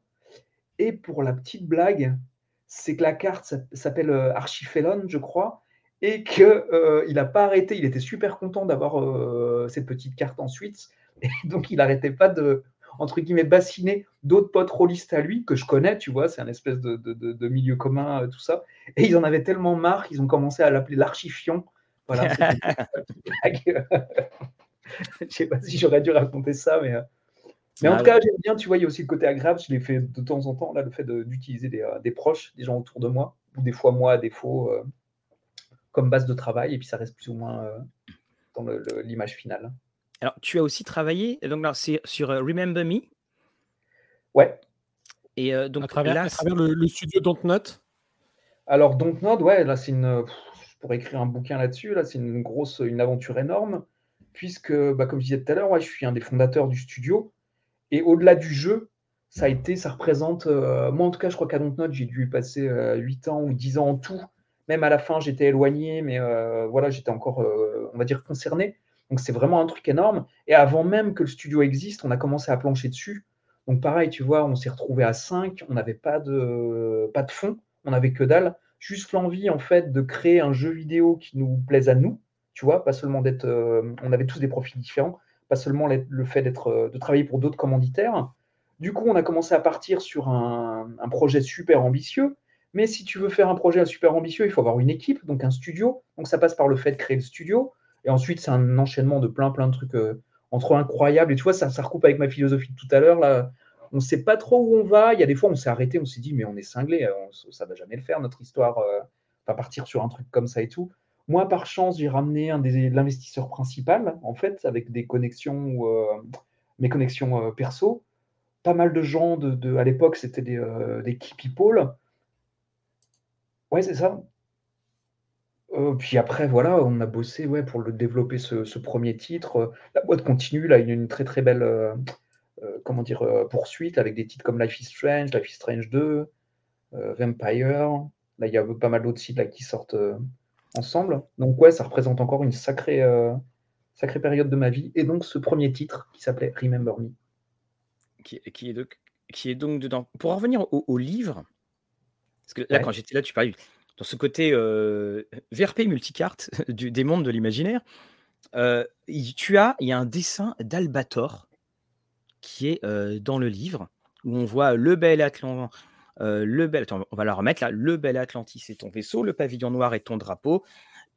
Et pour la petite blague, c'est que la carte s'appelle euh, Archifélon, je crois et qu'il euh, n'a pas arrêté. Il était super content d'avoir euh, cette petite carte ensuite. Et donc, il n'arrêtait pas de, entre guillemets, bassiner d'autres potes rôlistes à lui que je connais, tu vois, c'est un espèce de, de, milieu commun, euh, tout ça. Et ils en avaient tellement marre qu'ils ont commencé à l'appeler l'archifion. Voilà. Je ne sais pas si j'aurais dû raconter ça, mais. Mais en tout cas, j'aime bien, tu vois, il y a aussi le côté agréable, je l'ai fait de temps en temps, là, le fait d'utiliser des, des, proches, des gens autour de moi, ou des fois moi, à défaut, comme base de travail, et puis ça reste plus ou moins euh, dans l'image finale. Alors, tu as aussi travaillé, donc là, c'est sur Remember Me? Ouais. Et donc à travers, là, à travers le, le, studio Dontnod? Alors Dontnod, ouais, là c'est une, je pourrais écrire un bouquin là-dessus. Là, c'est une grosse, une aventure énorme, puisque, bah, comme je disais tout à l'heure, ouais, je suis un des fondateurs du studio. Et au-delà du jeu, ça a été, ça représente, moi en tout cas, je crois qu'à Dontnod, j'ai dû passer 8 ans ou 10 ans en tout. Même à la fin, j'étais éloigné, mais voilà, j'étais encore, on va dire, concerné. Donc c'est vraiment un truc énorme. Et avant même que le studio existe, on a commencé à plancher dessus. Donc pareil, tu vois, on s'est retrouvé à 5, on n'avait pas de, pas de fond, on n'avait que dalle. Juste l'envie, en fait, de créer un jeu vidéo qui nous plaise à nous, tu vois, pas seulement d'être. Euh, on avait tous des profils différents, pas seulement le fait d'être, euh, de travailler pour d'autres commanditaires. Du coup, on a commencé à partir sur un, projet super ambitieux. Mais si tu veux faire un projet super ambitieux, il faut avoir une équipe, donc un studio. Donc ça passe par le fait de créer le studio. Et ensuite, c'est un enchaînement de plein, plein de trucs euh, entre incroyables. Et tu vois, ça, ça recoupe avec ma philosophie de tout à l'heure. Là, on ne sait pas trop où on va. Il y a des fois, on s'est arrêté, on s'est dit, mais on est cinglé, ça ne va jamais le faire, notre histoire, euh, va partir sur un truc comme ça et tout. Moi, par chance, j'ai ramené un des l'investisseur principal, en fait, avec des connexions, mes connexions perso. Pas mal de gens de, à l'époque, c'était des, des key people. Ouais, c'est ça. Euh, puis après, voilà, on a bossé ouais, pour développer ce, premier titre. La boîte continue, là, il a une très très belle euh, euh, comment poursuite avec des titres comme Life is Strange, Life is Strange 2, Vampire. Là, il y a pas mal d'autres titres là, qui sortent ensemble. Donc, ouais, ça représente encore une sacrée, sacrée période de ma vie. Et donc, ce premier titre qui s'appelait Remember Me. Qui, est, donc, qui est donc dedans. Pour en revenir au, livre, parce que là, quand j'étais là, tu parlais dans ce côté VRP multicarte du, des mondes de l'imaginaire, tu as, il y a un dessin d'Albator qui est dans le livre où on voit le bel Atlantis. le bel, on va la remettre là. Le bel Atlantis, c'est ton vaisseau. Le pavillon noir est ton drapeau.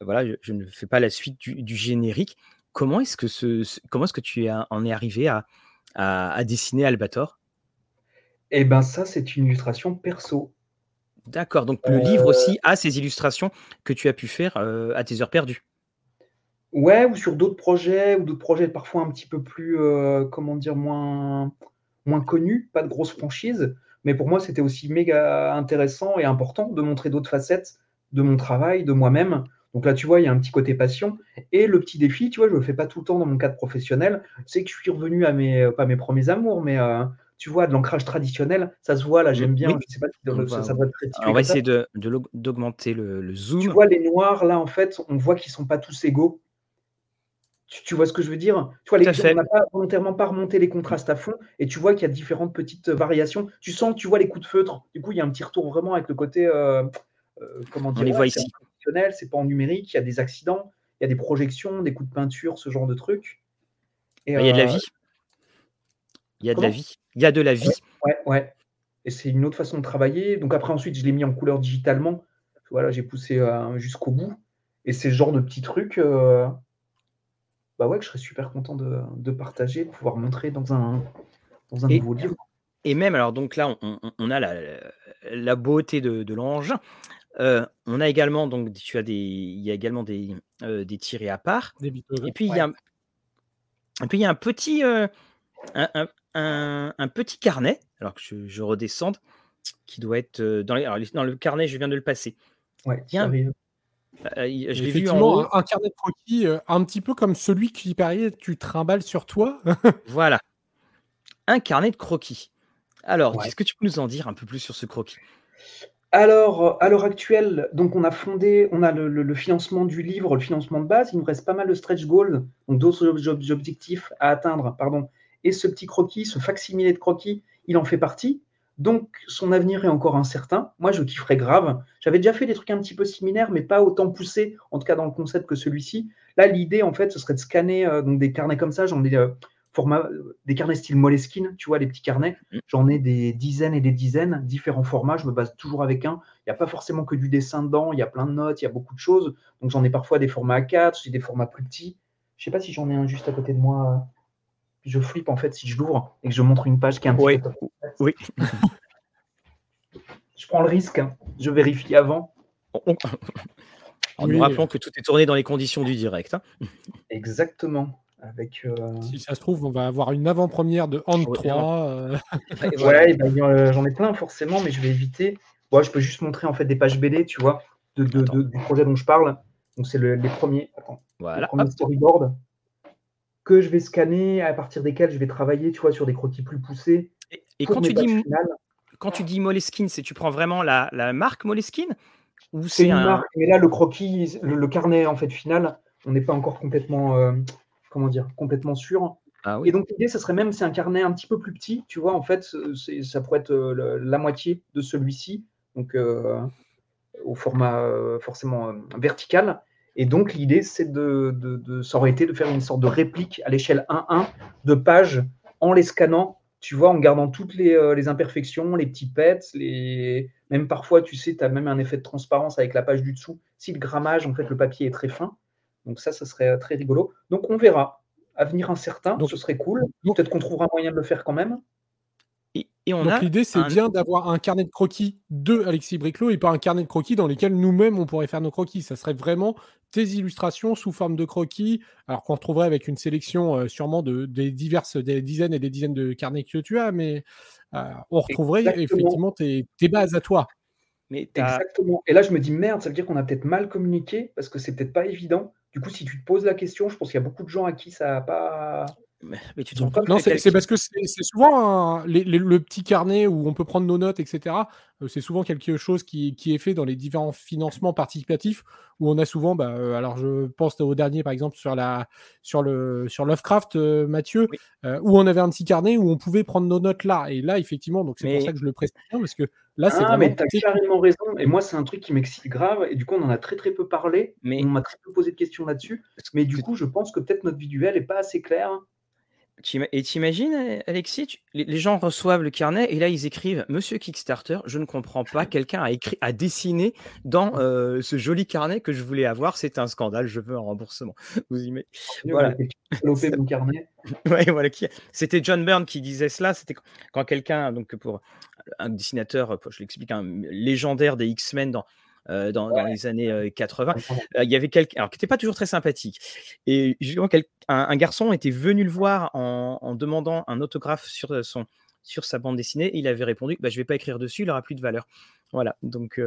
Voilà, je, ne fais pas la suite du, générique. Comment est-ce que ce, comment est-ce que tu en es arrivé à, à, dessiner Albator? Eh ben ça, c'est une illustration perso. D'accord, donc le livre aussi a ces illustrations que tu as pu faire à tes heures perdues. Ouais, ou sur d'autres projets, ou d'autres projets parfois un petit peu plus, comment dire, moins, moins connus, pas de grosses franchises. Mais pour moi, c'était aussi méga intéressant et important de montrer d'autres facettes de mon travail, de moi-même. Donc là, tu vois, il y a un petit côté passion. Et le petit défi, tu vois, je ne le fais pas tout le temps dans mon cadre professionnel. C'est que je suis revenu à mes, pas mes premiers amours, mais tu vois, de l'ancrage traditionnel. Ça se voit, là, j'aime bien. Je sais pas si ça, ça, va On va essayer d'augmenter le, le, zoom. Tu vois, les noirs, là, en fait, on voit qu'ils sont pas tous égaux. Tu, vois ce que je veux dire? Tu vois, les, on n'a pas volontairement pas remonté les contrastes à fond, et tu vois qu'il y a différentes petites variations. Tu sens, tu vois les coups de feutre. Du coup, il y a un petit retour vraiment avec le côté, euh, euh, comment dire, on les voit ici. C'est pas en numérique. Il y a des accidents, il y a des projections, des coups de peinture, ce genre de trucs. Et, il y a de la euh, vie. Il y a de la vie. Il y a de la vie. Ouais, ouais. Et c'est une autre façon de travailler. Donc après, ensuite, je l'ai mis en couleur digitalement. Voilà, j'ai poussé euh, jusqu'au bout. Et c'est ce genre de petits trucs, euh, bah ouais, que je serais super content de, partager, de pouvoir montrer dans un, dans un nouveau livre. Et même, alors donc là, on, a la, la, beauté de, de l'engin. Euh, on a également, donc tu as des, il y a également des, des tirés à part. et puis il y a, et puis il y a un petit, un, un, petit carnet, alors que je, redescende, qui doit être euh, dans, dans, le carnet, je viens de le passer. Ouais, Tiens, euh, je l'ai vu en un, carnet de croquis, euh, un petit peu comme celui qui paraît tu trimbales sur toi. voilà. Un carnet de croquis. Alors, est-ce que tu peux nous en dire un peu plus sur ce croquis? Alors, à l'heure actuelle, donc on a fondé, on a le, financement du livre, le financement de base. Il nous reste pas mal de stretch goals, donc d'autres objectifs à atteindre, pardon, et ce petit croquis, ce facsimilé de croquis, il en fait partie. Donc, son avenir est encore incertain. Moi, je kifferais grave. J'avais déjà fait des trucs un petit peu similaires, mais pas autant poussés, en tout cas dans le concept que celui-ci. Là, l'idée, en fait, ce serait de scanner euh, donc des carnets comme ça. J'en ai euh, format, euh, des carnets style Moleskine, tu vois, les petits carnets. Mmh. J'en ai des dizaines et des dizaines, différents formats. Je me base toujours avec un. Il n'y a pas forcément que du dessin dedans. Il y a plein de notes, il y a beaucoup de choses. Donc, j'en ai parfois des formats A4, j'ai des formats plus petits. Je ne sais pas si j'en ai un juste à côté de moi je flippe en fait si je l'ouvre et que je montre une page qui est un petit peu. Oui. je prends le risque, hein. je vérifie avant. En nous rappelant que tout est tourné dans les conditions du direct. Hein. Exactement. Avec, Si ça se trouve, on va avoir une avant-première de Hand 3. ouais, ben, j'en ai plein forcément, mais je vais éviter. Moi, je peux juste montrer en fait des pages BD, tu vois, de, du projet dont je parle. Donc c'est les premiers, attends, voilà. storyboards que je vais scanner, à partir desquels je vais travailler, tu vois, sur des croquis plus poussés. Et, quand, tu dis, quand tu dis Moleskine, c'est tu prends vraiment la, la marque Moleskine ou c'est une marque, mais là le croquis, le, carnet en fait final, on n'est pas encore complètement, euh, comment dire, complètement sûr. Ah et donc l'idée, ce serait même, c'est un carnet un petit peu plus petit, tu vois, en fait, ça pourrait être euh, la moitié de celui-ci, donc euh, au format forcément vertical. Et donc, l'idée, c'est de, de, de s'arrêter, de faire une sorte de réplique à l'échelle 1-1 de pages en les scannant, tu vois, en gardant toutes les, euh, les imperfections, les petits pets, les... même parfois, tu sais, tu as même un effet de transparence avec la page du dessous, si le grammage, en fait, le papier est très fin. Donc ça, ça serait très rigolo. Donc on verra. Avenir incertain, ce serait cool. Peut-être qu'on trouvera moyen de le faire quand même. Et, on Donc l'idée, c'est bien d'avoir un carnet de croquis de Alexis Briclot et pas un carnet de croquis dans lequel nous-mêmes on pourrait faire nos croquis. Ça serait vraiment tes illustrations sous forme de croquis, alors qu'on retrouverait avec une sélection euh, sûrement de, des diverses, des dizaines et des dizaines de carnets que tu as, mais euh, on retrouverait effectivement tes, bases à toi. Mais Exactement. Et là, je me dis merde, ça veut dire qu'on a peut-être mal communiqué parce que c'est peut-être pas évident. Du coup, si tu te poses la question, je pense qu'il y a beaucoup de gens à qui ça n'a pas mais, tu te rends compte Non, c'est parce que c'est souvent le petit carnet où on peut prendre nos notes, etc. Euh, c'est souvent quelque chose qui, est fait dans les différents financements participatifs où on a souvent, bah, euh, alors je pense au dernier par exemple sur, la, sur, le, sur Lovecraft, euh, Mathieu, où on avait un petit carnet où on pouvait prendre nos notes là. Et là, effectivement, donc c'est pour ça que je le précise parce que là, c'est ah, mais tu as carrément raison. Et moi, c'est un truc qui m'excite grave. Et du coup, on en a très très peu parlé. Mais... On m'a très peu posé de questions là-dessus. Mais du coup, je pense que peut-être notre visuel n'est pas assez clair et t'imagines, Alexis, les gens reçoivent le carnet et là ils écrivent Monsieur Kickstarter, je ne comprends pas, quelqu'un a écrit, a dessiné dans euh, ce joli carnet que je voulais avoir, c'est un scandale, je veux un remboursement. Vous y mettez. Voilà. mon carnet. ouais, voilà. C'était John Byrne qui disait cela. C'était quand quelqu'un, donc pour un dessinateur, je l'explique, un légendaire des X-Men dans euh, dans, les années 80. Euh, il y avait quelqu'un, alors qui n'était pas toujours très sympathique. Et justement, un, garçon était venu le voir en, demandant un autographe sur, euh, son, sur sa bande dessinée. il avait répondu bah, Je ne vais pas écrire dessus, il n'aura plus de valeur. Voilà, donc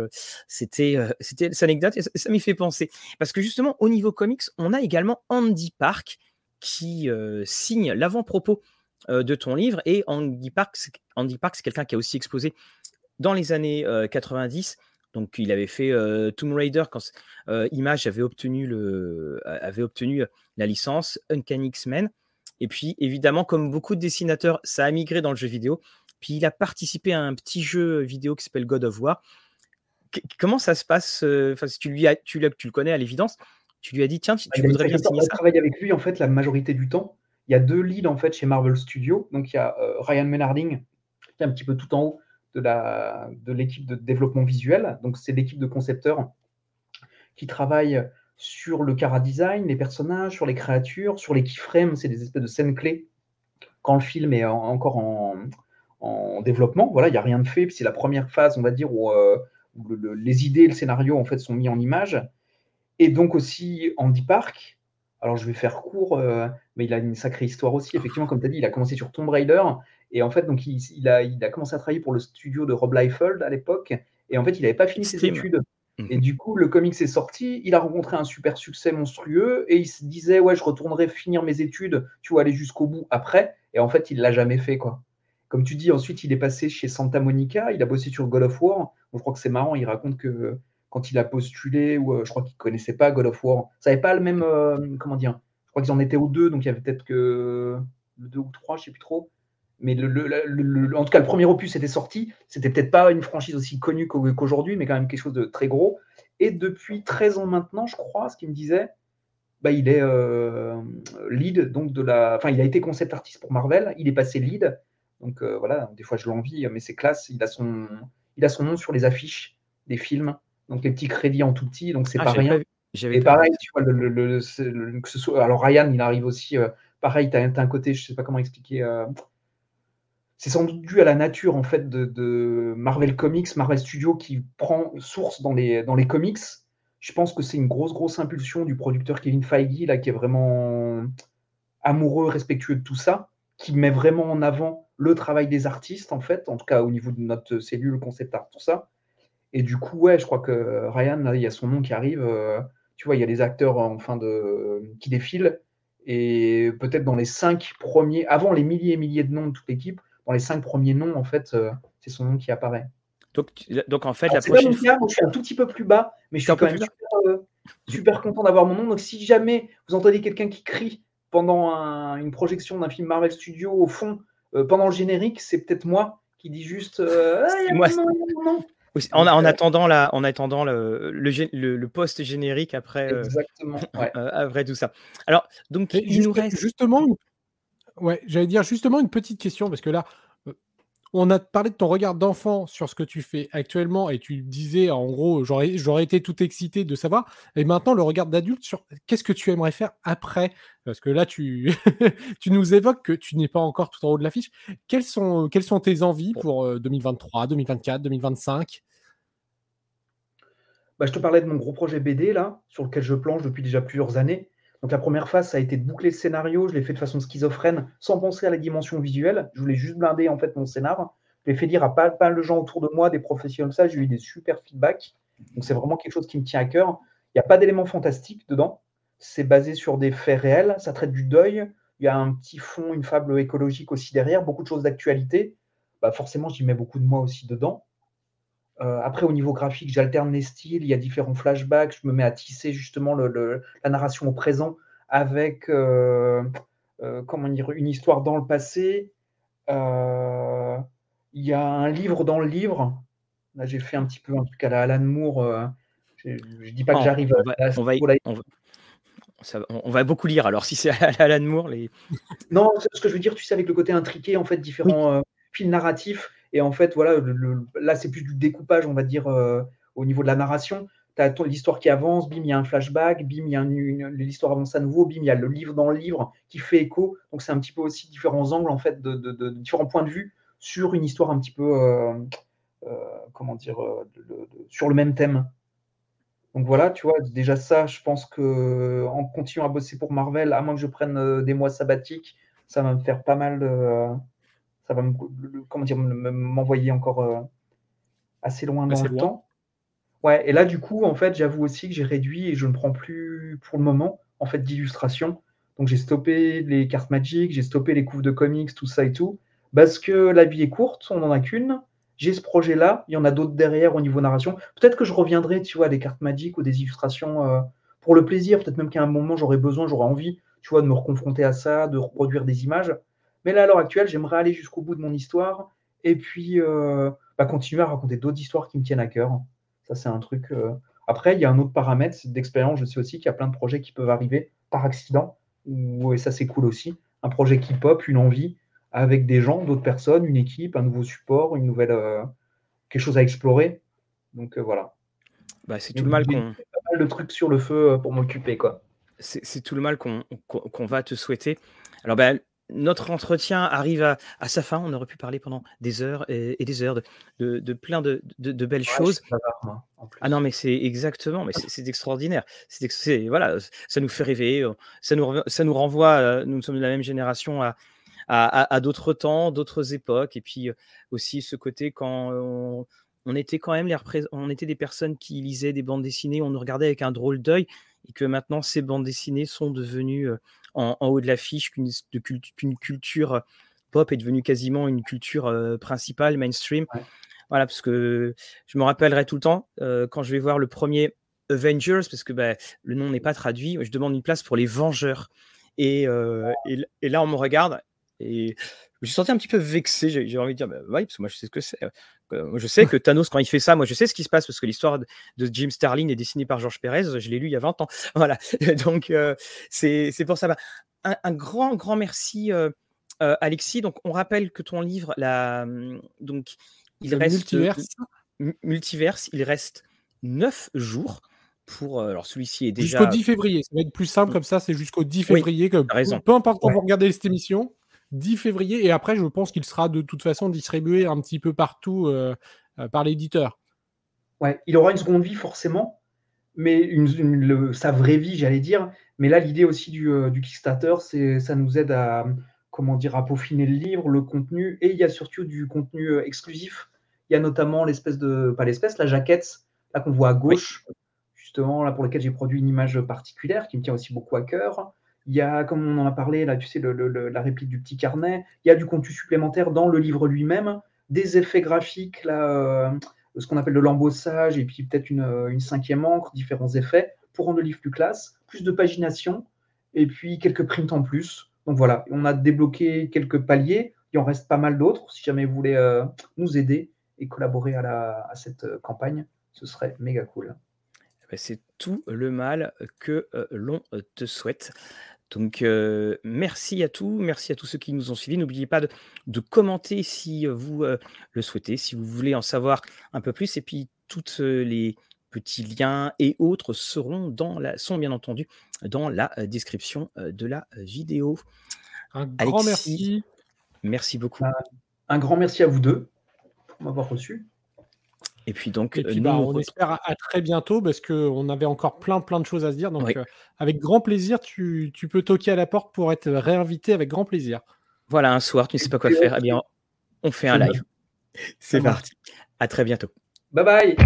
c'était c'était cette anecdote et ça, m'y fait penser. Parce que justement, au niveau comics, on a également Andy Park qui signe l'avant-propos de ton livre. Et Andy Park, Andy Park c'est quelqu'un qui a aussi exposé dans les années 90 donc, il avait fait Tomb Raider quand Image avait obtenu, le, avait obtenu la licence, Uncanny X-Men. Et puis, évidemment, comme beaucoup de dessinateurs, ça a migré dans le jeu vidéo. Puis, il a participé à un petit jeu vidéo qui s'appelle God of War. comment ça se passe Enfin, si tu, lui as, tu, tu le connais à l'évidence, tu lui as dit tiens, tu, bah, voudrais bien signer ça? travaille avec lui en fait la majorité du temps. Il y a deux leads en fait chez Marvel Studios. Donc il y a Ryan Menarding qui est un petit peu tout en haut de l'équipe de, développement visuel. Donc, c'est l'équipe de concepteurs qui travaille sur le cara design, les personnages, sur les créatures, sur les keyframes, c'est des espèces de scènes clés quand le film est encore en, développement. Voilà, il n'y a rien de fait. C'est la première phase, on va dire, où, euh, les idées et le scénario en fait sont mis en image. Et donc aussi Andy Park. Alors je vais faire court, euh, mais il a une sacrée histoire aussi. Effectivement, comme tu as dit, il a commencé sur Tomb Raider. Et en fait, donc, il, a, il, a, commencé à travailler pour le studio de Rob Liefeld à l'époque. Et en fait, il n'avait pas fini ses études. Mhm. Et du coup, le comics est sorti. Il a rencontré un super succès monstrueux. Et il se disait, ouais, je retournerai finir mes études, tu vois, aller jusqu'au bout après. Et en fait, il l'a jamais fait, quoi. Comme tu dis, ensuite, il est passé chez Santa Monica. Il a bossé sur God of War. je crois que c'est marrant. Il raconte que quand il a postulé, ou euh, je crois qu'il connaissait pas God of War, ça n'avait pas le même, euh, comment dire? Je crois qu'ils en étaient aux deux, donc il y avait peut-être que le deux ou trois, je sais plus trop mais le, en tout cas, le premier opus était sorti. C'était peut-être pas une franchise aussi connue qu'aujourd'hui, mais quand même quelque chose de très gros. Et depuis 13 ans maintenant, je crois, ce qu'il me disait, bah, il est euh, lead donc de la. Enfin, il a été concept artiste pour Marvel. Il est passé lead. Donc euh, voilà, des fois je l'envie, mais c'est classe. Il a son, il a son nom sur les affiches des films. Donc les petits crédits en tout petit, donc c'est ah, pas rien. Et pareil, tu vois, le, que ce soit. Alors Ryan, il arrive aussi. Euh, pareil, tu as, un côté, je sais pas comment expliquer c'est sans doute dû à la nature en fait de, Marvel Comics, Marvel Studios qui prend source dans les, dans les comics. Je pense que c'est une grosse grosse impulsion du producteur Kevin Feige là qui est vraiment amoureux, respectueux de tout ça, qui met vraiment en avant le travail des artistes, en fait, en tout cas au niveau de notre cellule, concept art, tout ça. Et du coup, ouais, je crois que Ryan, là, il y a son nom qui arrive. Euh, tu vois, il y a les acteurs en fin de, qui défilent. Et peut-être dans les cinq premiers, avant les milliers et milliers de noms de toute l'équipe, dans les cinq premiers noms, en fait, euh, c'est son nom qui apparaît. Donc, donc en fait, la prochaine fois. je suis un tout petit peu plus bas, mais je suis quand même euh, super, content d'avoir mon nom. Donc, si jamais vous entendez quelqu'un qui crie pendant une projection d'un film Marvel Studio au fond, pendant le générique, c'est peut-être moi qui dis juste ah, moi, en, en, attendant, la, en attendant le, le, le post générique après, euh, Exactement, euh, après tout ça. Alors, donc, il nous reste. Justement, ouais, j'allais dire justement une petite question, parce que là, on a parlé de ton regard d'enfant sur ce que tu fais actuellement et tu disais en gros, j'aurais, j'aurais été tout excité de savoir. Et maintenant, le regard d'adulte sur qu'est-ce que tu aimerais faire après? Parce que là, tu, tu nous évoques que tu n'es pas encore tout en haut de l'affiche. Quelles sont, quelles sont tes envies pour 2023, 2024, 2025 bah, Je te parlais de mon gros projet BD là, sur lequel je planche depuis déjà plusieurs années. Donc la première phase, ça a été de boucler le scénario. Je l'ai fait de façon schizophrène, sans penser à la dimension visuelle. Je voulais juste blinder en fait mon scénar. Je l'ai fait dire à pas mal de gens autour de moi, des professionnels ça. J'ai eu des super feedbacks. Donc c'est vraiment quelque chose qui me tient à cœur. Il n'y a pas d'éléments fantastiques dedans. C'est basé sur des faits réels. Ça traite du deuil. Il y a un petit fond, une fable écologique aussi derrière. Beaucoup de choses d'actualité. Bah forcément, j'y mets beaucoup de moi aussi dedans. Euh, après, au niveau graphique, j'alterne les styles, il y a différents flashbacks, je me mets à tisser justement le, la narration au présent avec euh, euh, comment dire, une histoire dans le passé. il y a un livre dans le livre. Là, j'ai fait un petit peu un truc à la Alan Moore. je ne dis pas que j'arrive à, on, va, on, va, beaucoup lire alors si c'est Alan Moore. Les... Non, ce que je veux dire, tu sais, avec le côté intriqué, en fait, différents fils narratifs et en fait, voilà, là, c'est plus du découpage, on va dire, euh, au niveau de la narration. Tu as l'histoire qui avance, bim, il y a un flashback, bim, il y a l'histoire avance à nouveau, bim, il y a le livre dans le livre qui fait écho. Donc, c'est un petit peu aussi différents angles, en fait, de, différents points de vue sur une histoire un petit peu, euh, euh, comment dire, sur le même thème. Donc voilà, tu vois, déjà ça, je pense que en continuant à bosser pour Marvel, à moins que je prenne des mois sabbatiques, ça va me faire pas mal de ça va comment dire, m'envoyer encore euh, assez loin dans le temps. Ouais, et là, du coup, en fait, j'avoue aussi que j'ai réduit et je ne prends plus pour le moment en fait d'illustration. Donc j'ai stoppé les cartes magiques, j'ai stoppé les couves de comics, tout ça et tout, parce que la vie est courte, on n'en a qu'une. J'ai ce projet-là, il y en a d'autres derrière au niveau narration. Peut-être que je reviendrai, tu vois, à des cartes magiques ou des illustrations euh, pour le plaisir. Peut-être même qu'à un moment j'aurai besoin, j'aurai envie, tu vois, de me reconfronter à ça, de reproduire des images. Mais là, à l'heure actuelle, j'aimerais aller jusqu'au bout de mon histoire et puis euh, bah, continuer à raconter d'autres histoires qui me tiennent à cœur. Ça, c'est un truc. Euh. Après, il y a un autre paramètre d'expérience. Je sais aussi qu'il y a plein de projets qui peuvent arriver par accident. et ça, c'est cool aussi. Un projet qui pop, une envie, avec des gens, d'autres personnes, une équipe, un nouveau support, une nouvelle, euh, quelque chose à explorer. Donc voilà. Bah, c'est tout le mal qu'on. De trucs sur le feu pour m'occuper, quoi. C'est tout le mal qu'on va te souhaiter. Alors, ben, notre entretien arrive à, sa fin. On aurait pu parler pendant des heures et, des heures de, plein de, belles choses. ah non, mais c'est exactement, mais c'est extraordinaire. C'est voilà, ça nous fait rêver. Ça nous, ça nous renvoie. Nous sommes de la même génération à, à, d'autres temps, d'autres époques, et puis aussi ce côté quand on, était quand même les on était des personnes qui lisaient des bandes dessinées, on nous regardait avec un drôle d'œil, et que maintenant ces bandes dessinées sont devenues en, haut de l'affiche, qu'une culture pop est devenue quasiment une culture principale, mainstream. Voilà, parce que je me rappellerai tout le temps quand je vais voir le premier Avengers, parce que bah, le nom n'est pas traduit, je demande une place pour les Vengeurs. Et, et, là, on me regarde et me suis senti un petit peu vexé. J'ai envie de dire, bah, oui, parce que moi, je sais ce que c'est. Moi, je sais que Thanos, quand il fait ça, moi, je sais ce qui se passe parce que l'histoire de, Jim Starlin est dessinée par Georges Pérez. Je l'ai lu il y a 20 ans. Voilà. Donc, c'est pour ça. Bah, un, grand, grand merci, Alexis. Donc, on rappelle que ton livre, la, mmh, donc, il reste. Multiverse. il reste 9 jours pour. alors, celui-ci est déjà. Jusqu'au 10 février. Ça va être plus simple mmh. comme ça. C'est jusqu'au 10 février. que, raison. Peu importe quand vous regardez cette émission, 10 février. Et après, je pense qu'il sera de toute façon distribué un petit peu partout euh, euh, par l'éditeur. Ouais, il aura une seconde vie forcément, mais une, sa vraie vie, j'allais dire. Mais là, l'idée aussi du, du Kickstarter, c'est ça nous aide à, comment dire, à peaufiner le livre, le contenu, et il y a surtout du contenu exclusif. Il y a notamment l'espèce de, pas l'espèce, la jaquette, là qu'on voit à gauche, justement, là pour lequel j'ai produit une image particulière qui me tient aussi beaucoup à cœur. Il y a, comme on en a parlé, là, tu sais, la réplique du petit carnet. Il y a du contenu supplémentaire dans le livre lui-même, des effets graphiques, là, euh, ce qu'on appelle de l'embossage, et puis peut-être une, cinquième encre, différents effets pour rendre le livre plus classe, plus de pagination, et puis quelques prints en plus. Donc voilà, on a débloqué quelques paliers. Il en reste pas mal d'autres. Si jamais vous voulez euh, nous aider et collaborer à, cette euh, campagne, ce serait méga cool. Eh ben, c'est tout le mal que l'on te souhaite. Donc, merci à tous, merci à tous ceux qui nous ont suivis. N'oubliez pas de, commenter si vous le souhaitez, si vous voulez en savoir un peu plus. Et puis, tous les petits liens et autres seront, dans la, sont bien entendu dans la description de la vidéo. Un grand merci. Merci beaucoup. Un grand merci à vous deux pour m'avoir reçu. Et puis donc, euh, bah, on espère à, très bientôt parce qu'on avait encore plein plein de choses à se dire. Donc, euh, avec grand plaisir, tu, peux toquer à la porte pour être réinvité avec grand plaisir. Voilà, un soir, tu ne sais pas quoi faire. Eh bien, on fait un live. C'est parti. À très bientôt. Bye bye.